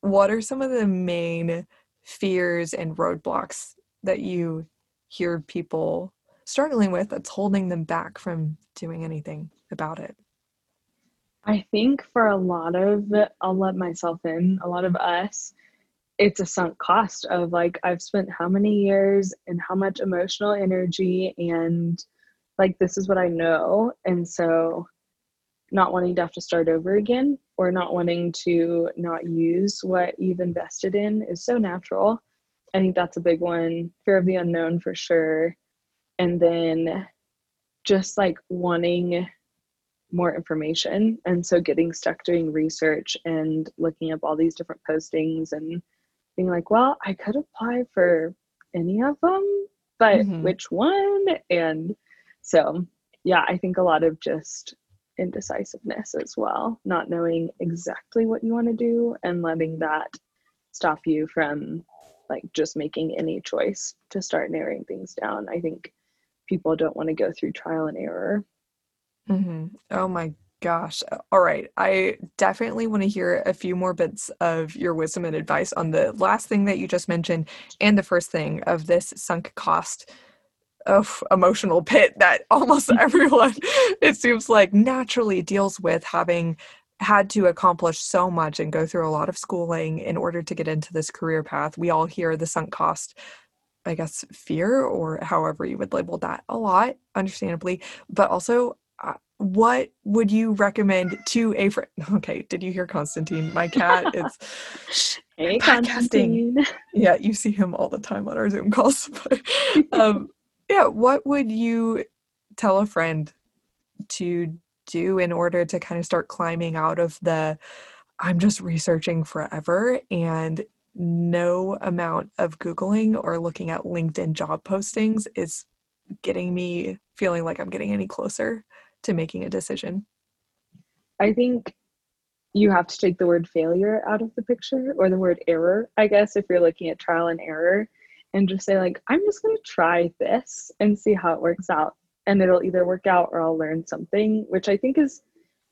What are some of the main fears and roadblocks that you hear people struggling with that's holding them back from doing anything about it? I think for a lot of, I'll let myself in, a lot of us, it's a sunk cost of like, I've spent how many years and how much emotional energy, and like, this is what I know. And so, not wanting to have to start over again or not wanting to not use what you've invested in is so natural. I think that's a big one. Fear of the unknown for sure. And then just like wanting more information. And so getting stuck doing research and looking up all these different postings and being like, well, I could apply for any of them, but mm-hmm. which one? And so, yeah, I think a lot of just indecisiveness as well, not knowing exactly what you want to do and letting that stop you from like just making any choice to start narrowing things down. I think people don't want to go through trial and error. Mm-hmm. Oh my gosh. All right. I definitely want to hear a few more bits of your wisdom and advice on the last thing that you just mentioned and the first thing of this sunk cost of emotional pit that almost everyone it seems like naturally deals with having had to accomplish so much and go through a lot of schooling in order to get into this career path. We all hear the sunk cost, I guess, fear or however you would label that a lot, understandably. But also, uh, what would you recommend to a friend? Okay, did you hear Constantine? My cat is hey, podcasting. Yeah, you see him all the time on our Zoom calls. But, um, yeah, what would you tell a friend to do in order to kind of start climbing out of the I'm just researching forever and no amount of Googling or looking at LinkedIn job postings is getting me feeling like I'm getting any closer to making a decision. I think you have to take the word failure out of the picture or the word error, I guess, if you're looking at trial and error and just say, like, I'm just going to try this and see how it works out and it'll either work out or I'll learn something, which I think is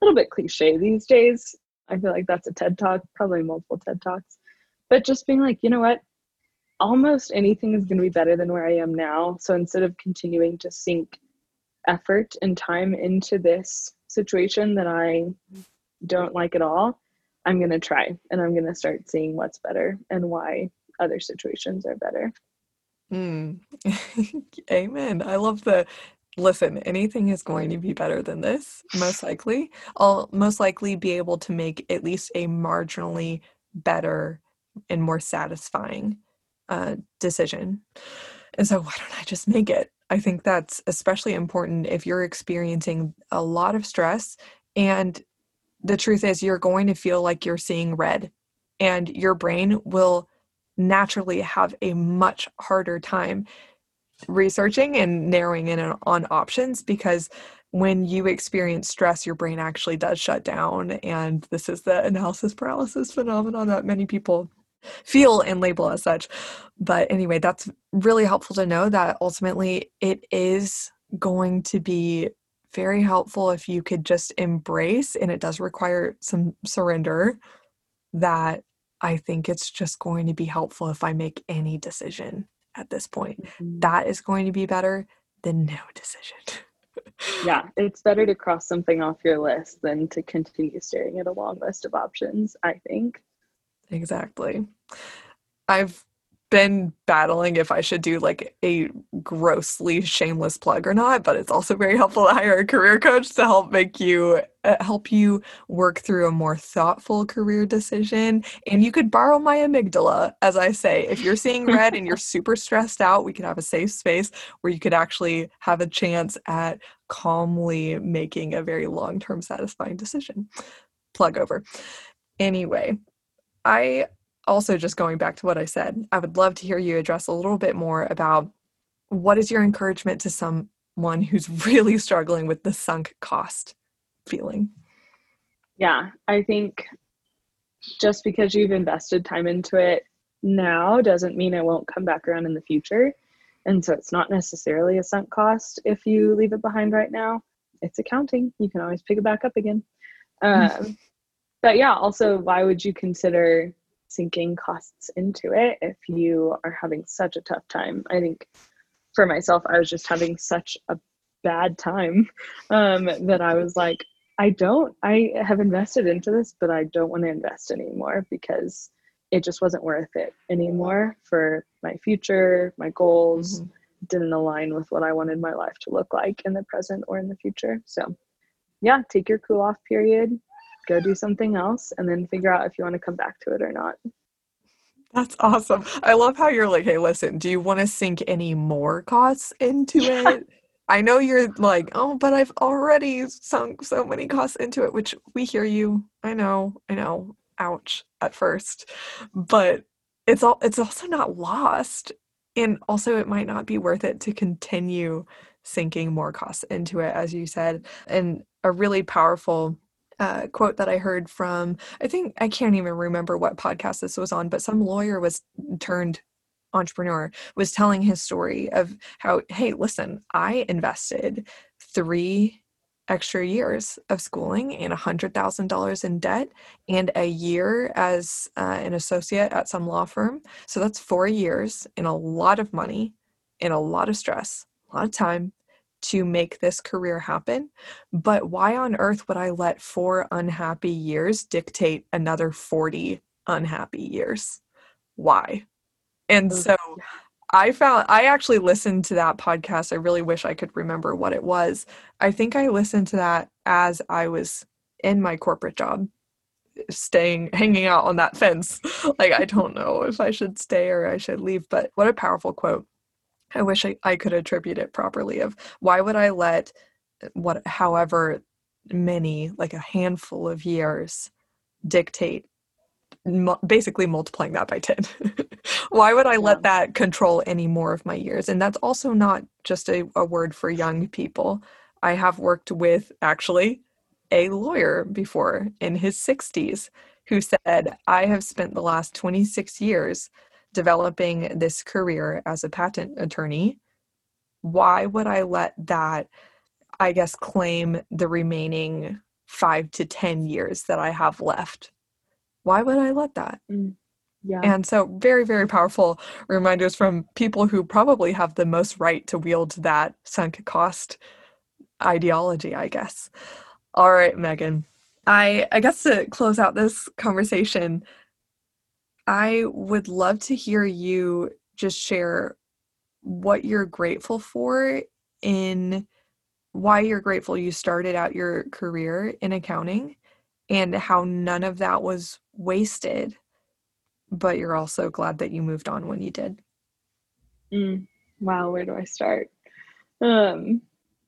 a little bit cliche these days. I feel like that's a TED talk, probably multiple TED talks. But just being like, you know what? Almost anything is going to be better than where I am now. So instead of continuing to sink effort and time into this situation that I don't like at all, I'm going to try and I'm going to start seeing what's better and why other situations are better. Mm. Amen. I love the listen, anything is going to be better than this, most likely. I'll most likely be able to make at least a marginally better and more satisfying uh, decision. And so, why don't I just make it? I think that's especially important if you're experiencing a lot of stress. And the truth is, you're going to feel like you're seeing red, and your brain will naturally have a much harder time researching and narrowing in on options because when you experience stress, your brain actually does shut down. And this is the analysis paralysis phenomenon that many people feel and label as such. But anyway, that's really helpful to know that ultimately it is going to be very helpful if you could just embrace, and it does require some surrender, that I think it's just going to be helpful if I make any decision at this point. Mm-hmm. That is going to be better than no decision. yeah, it's better to cross something off your list than to continue staring at a long list of options, I think. Exactly. I've been battling if I should do like a grossly shameless plug or not, but it's also very helpful to hire a career coach to help make you uh, help you work through a more thoughtful career decision. And you could borrow my amygdala, as I say. If you're seeing red and you're super stressed out, we could have a safe space where you could actually have a chance at calmly making a very long-term satisfying decision. Plug over. Anyway, I also just going back to what I said, I would love to hear you address a little bit more about what is your encouragement to someone who's really struggling with the sunk cost feeling? Yeah, I think just because you've invested time into it now doesn't mean it won't come back around in the future. And so it's not necessarily a sunk cost if you leave it behind right now. It's accounting. You can always pick it back up again. Um, but yeah, also, why would you consider sinking costs into it if you are having such a tough time. I think for myself, I was just having such a bad time um, that I was like, I don't, I have invested into this, but I don't want to invest anymore because it just wasn't worth it anymore for my future, my goals. Mm-hmm. Didn't align with what I wanted my life to look like in the present or in the future. So, yeah, take your cool off period, go do something else and then figure out if you want to come back to it or not. That's awesome. I love how you're like, hey, listen, do you want to sink any more costs into yeah. it? I know you're like, oh, but I've already sunk so many costs into it, which we hear you. I know, I know. Ouch at first. But it's all it's also not lost. And also it might not be worth it to continue sinking more costs into it, as you said. And a really powerful uh, quote that I heard from, I think, I can't even remember what podcast this was on, but some lawyer was turned entrepreneur was telling his story of how, hey, listen, I invested three extra years of schooling and a $100,000 in debt and a year as uh, an associate at some law firm. So that's four years and a lot of money and a lot of stress, a lot of time, to make this career happen. But why on earth would I let four unhappy years dictate another 40 unhappy years? Why? And oh, so I found I actually listened to that podcast. I really wish I could remember what it was. I think I listened to that as I was in my corporate job staying hanging out on that fence like i don't know if i should stay or i should leave but what a powerful quote I wish I, I could attribute it properly of why would I let uh, what however many like a handful of years dictate basically multiplying that by 10 why would i let that control any more of my years? And that's also not just a, a word for young people. I have worked with actually a lawyer before in his 60s who said i have spent the last 26 years developing this career as a patent attorney, why would I let that, I guess, claim the remaining five to 10 years that I have left? Why would I let that? Mm, yeah. And so, very, very powerful reminders from people who probably have the most right to wield that sunk cost ideology, I guess. All right, Megan. I, I guess to close out this conversation, I would love to hear you just share what you're grateful for in why you're grateful you started out your career in accounting and how none of that was wasted, but you're also glad that you moved on when you did. Mm, wow, where do I start? Um,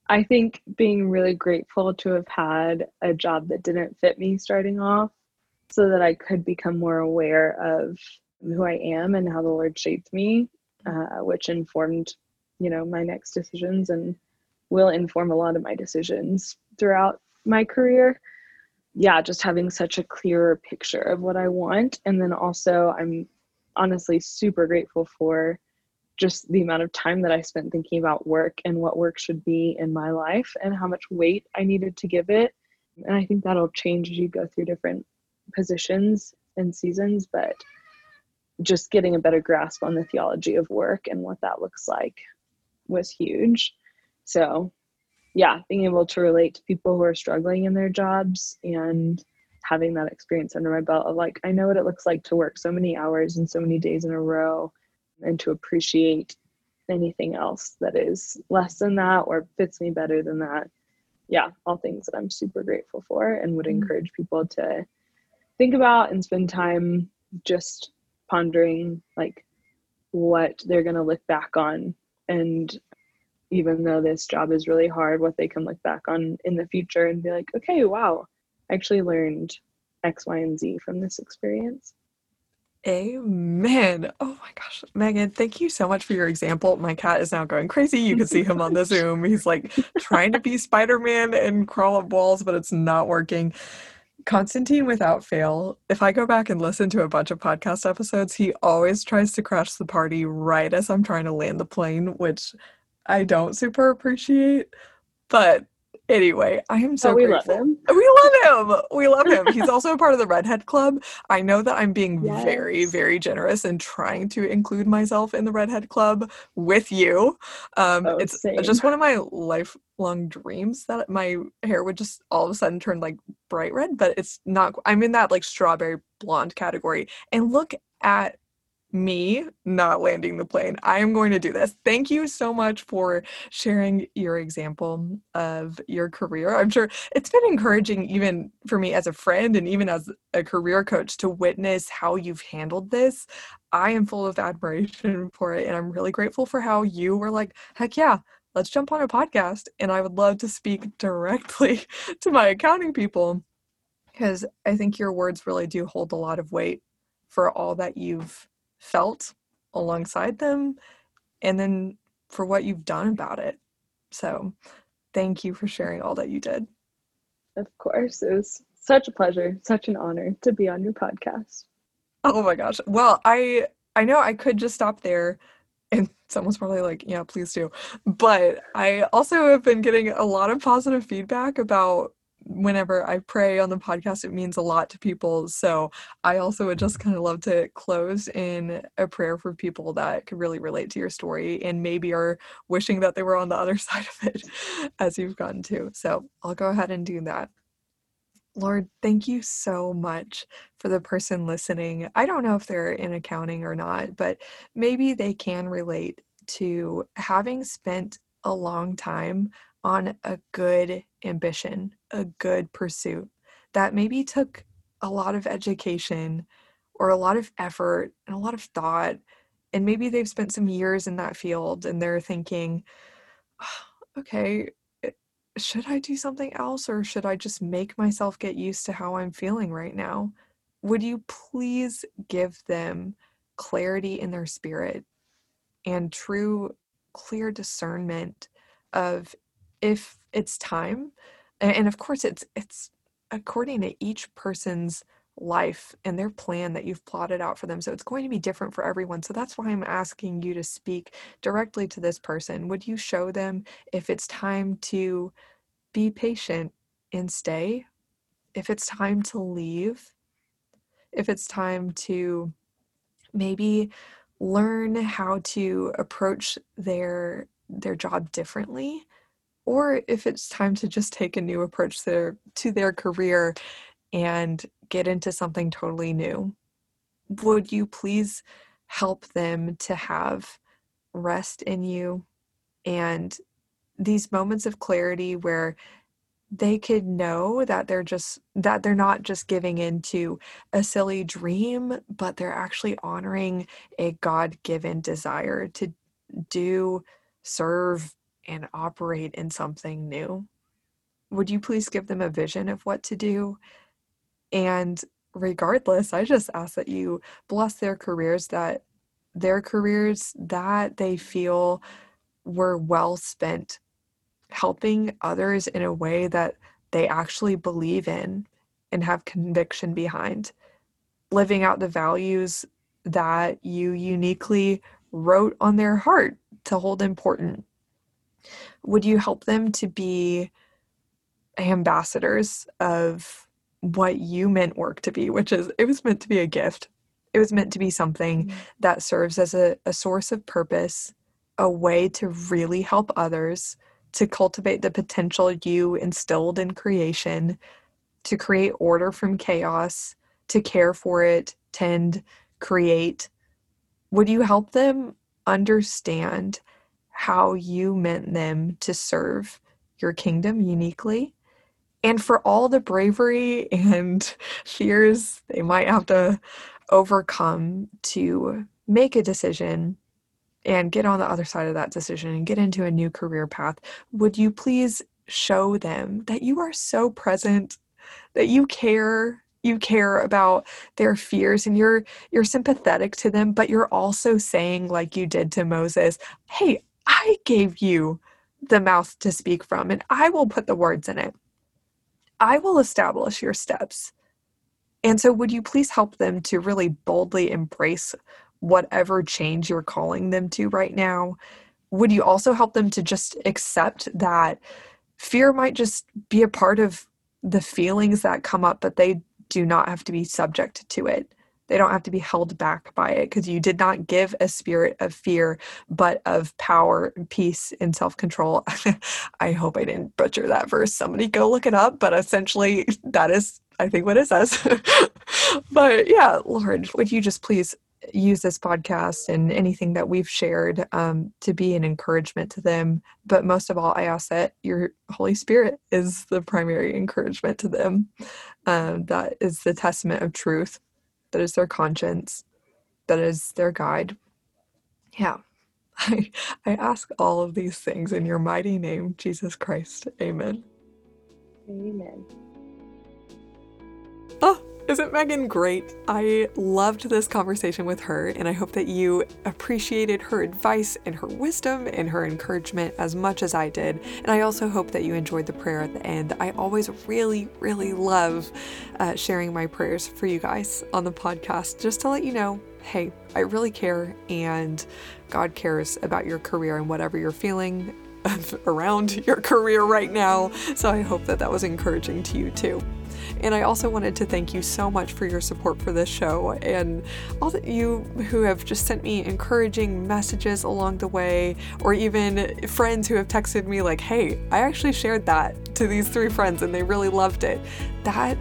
I think being really grateful to have had a job that didn't fit me starting off so that I could become more aware of who I am and how the Lord shaped me, uh, which informed, you know, my next decisions and will inform a lot of my decisions throughout my career. Yeah, just having such a clearer picture of what I want. And then also, I'm honestly super grateful for just the amount of time that I spent thinking about work and what work should be in my life and how much weight I needed to give it. And I think that'll change as you go through different positions and seasons, but just getting a better grasp on the theology of work and what that looks like was huge. So, yeah, being able to relate to people who are struggling in their jobs and having that experience under my belt of like, I know what it looks like to work so many hours and so many days in a row and to appreciate anything else that is less than that or fits me better than that. Yeah, all things that I'm super grateful for and would mm-hmm. encourage people to think about and spend time just pondering like what they're going to look back on and even though this job is really hard what they can look back on in the future and be like okay wow i actually learned x y and z from this experience Amen. Oh my gosh. Megan, thank you so much for your example. My cat is now going crazy. You can see him on the Zoom. He's like trying to be Spider Man and crawl up walls, but it's not working. Constantine, without fail, if I go back and listen to a bunch of podcast episodes, he always tries to crash the party right as I'm trying to land the plane, which I don't super appreciate. But Anyway, I am so oh, we grateful. love him. We love him. We love him. He's also a part of the Redhead Club. I know that I'm being yes. very, very generous and trying to include myself in the Redhead Club with you. Um, oh, it's same. just one of my lifelong dreams that my hair would just all of a sudden turn like bright red, but it's not. I'm in that like strawberry blonde category. And look at me not landing the plane. I am going to do this. Thank you so much for sharing your example of your career. I'm sure it's been encouraging, even for me as a friend and even as a career coach, to witness how you've handled this. I am full of admiration for it. And I'm really grateful for how you were like, heck yeah, let's jump on a podcast. And I would love to speak directly to my accounting people because I think your words really do hold a lot of weight for all that you've felt alongside them and then for what you've done about it. So, thank you for sharing all that you did. Of course, it was such a pleasure, such an honor to be on your podcast. Oh my gosh. Well, I I know I could just stop there and someone's probably like, yeah, please do. But I also have been getting a lot of positive feedback about whenever I pray on the podcast, it means a lot to people. So I also would just mm-hmm. kind of love to close in a prayer for people that could really relate to your story and maybe are wishing that they were on the other side of it as you've gotten to. So I'll go ahead and do that. Lord, thank you so much for the person listening. I don't know if they're in accounting or not, but maybe they can relate to having spent a long time on a good ambition, a good pursuit that maybe took a lot of education or a lot of effort and a lot of thought. And maybe they've spent some years in that field and they're thinking, okay, eh, should I do something else or should I just make myself get used to how I'm feeling right now? Would you please give them clarity in their spirit and true, clear discernment of if it's time and of course it's it's according to each person's life and their plan that you've plotted out for them so it's going to be different for everyone so that's why i'm asking you to speak directly to this person. Would you show them if it's time to be patient and stay? If it's time to leave? If it's time to maybe learn how to approach their their job differently or if it's time to just take a new approach to their, to their career and get into something totally new. Would you please help them to have rest in you and these moments of clarity where they could know that they're just that they're not just giving into a silly dream but they're actually honoring a god-given desire to do serve and operate in something new. Would you please give them a vision of what to do? And regardless, I just ask that you bless their careers, that their careers that they feel were well spent helping others in a way that they actually believe in and have conviction behind, living out the values that you uniquely wrote on their heart to hold important would you help them to be ambassadors of what you meant work to be, which is it was meant to be a gift. It was meant to be something mm-hmm. that serves as a, a source of purpose, a way to really help others, to cultivate the potential you instilled in creation, to create order from chaos, to care for it, tend, create, would you help them understand how you meant them to serve your kingdom uniquely? And for all the bravery and fears they might have to overcome to make a decision and get on the other side of that decision and get into a new career path, would you please show them that you are so present, that you care, you care about their fears and you're you're sympathetic to them, but you're also saying like you did to Moses, "Hey, I gave you the mouth to speak from and I will put the words in it. I will establish your steps." And so would you please help them to really boldly embrace whatever change you're calling them to right now? Would you also help them to just accept that fear might just be a part of the feelings that come up, but they do not have to be subject to it? They don't have to be held back by it because you did not give a spirit of fear, but of power, peace, and self control. I hope I didn't butcher that verse. Somebody go look it up. But essentially, that is, I think, what it says. but yeah, Lord, would you just please use this podcast and anything that we've shared um, to be an encouragement to them. But most of all, I ask that your Holy Spirit is the primary encouragement to them. Um, that is the testament of truth, that is their conscience, that is their guide. Yeah. I, I ask all of these things in your mighty name, Jesus Christ. Amen. Amen. Oh, isn't Megan great? I loved this conversation with her, and I hope that you appreciated her advice and her wisdom and her encouragement as much as I did. And I also hope that you enjoyed the prayer at the end. I always really, really love uh, sharing my prayers for you guys on the podcast, just to let you know hey, I really care, and God cares about your career and whatever you're feeling around your career right now. So I hope that that was encouraging to you too. And I also wanted to thank you so much for your support for this show and all that you who have just sent me encouraging messages along the way, or even friends who have texted me, like, hey, I actually shared that to these three friends and they really loved it. That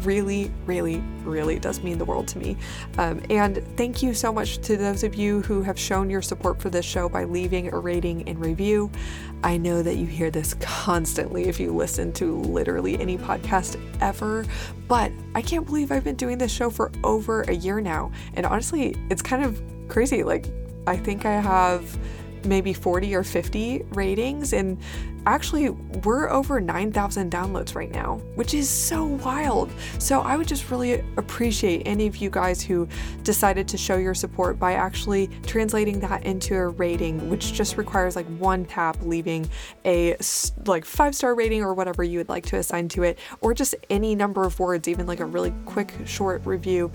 really, really, really does mean the world to me. Um, and thank you so much to those of you who have shown your support for this show by leaving a rating and review. I know that you hear this constantly if you listen to literally any podcast ever, but I can't believe I've been doing this show for over a year now. And honestly, it's kind of crazy. Like, I think I have maybe 40 or 50 ratings and actually we're over 9,000 downloads right now, which is so wild. So I would just really appreciate any of you guys who decided to show your support by actually translating that into a rating, which just requires like one tap leaving a like 5-star rating or whatever you would like to assign to it or just any number of words, even like a really quick short review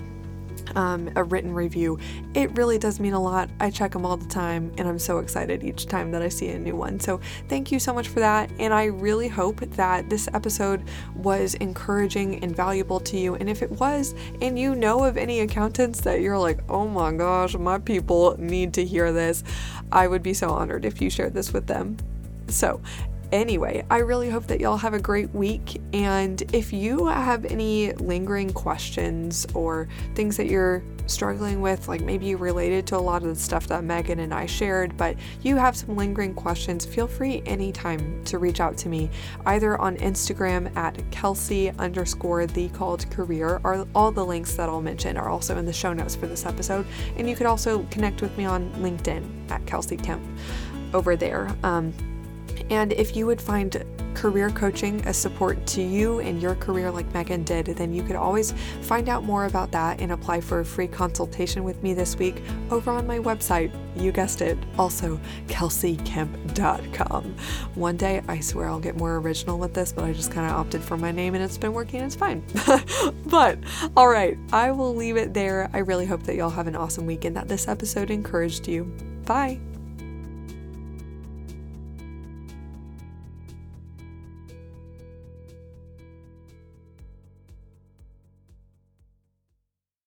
um, a written review. It really does mean a lot. I check them all the time, and I'm so excited each time that I see a new one. So, thank you so much for that. And I really hope that this episode was encouraging and valuable to you. And if it was, and you know of any accountants that you're like, oh my gosh, my people need to hear this, I would be so honored if you shared this with them. So, Anyway, I really hope that y'all have a great week. And if you have any lingering questions or things that you're struggling with, like maybe related to a lot of the stuff that Megan and I shared, but you have some lingering questions, feel free anytime to reach out to me, either on Instagram at Kelsey underscore the called career, or all the links that I'll mention are also in the show notes for this episode. And you could also connect with me on LinkedIn at Kelsey Kemp over there. Um, and if you would find career coaching a support to you and your career like Megan did, then you could always find out more about that and apply for a free consultation with me this week over on my website. You guessed it, also kelseykemp.com. One day, I swear I'll get more original with this, but I just kind of opted for my name and it's been working, it's fine. but all right, I will leave it there. I really hope that y'all have an awesome week and that this episode encouraged you. Bye.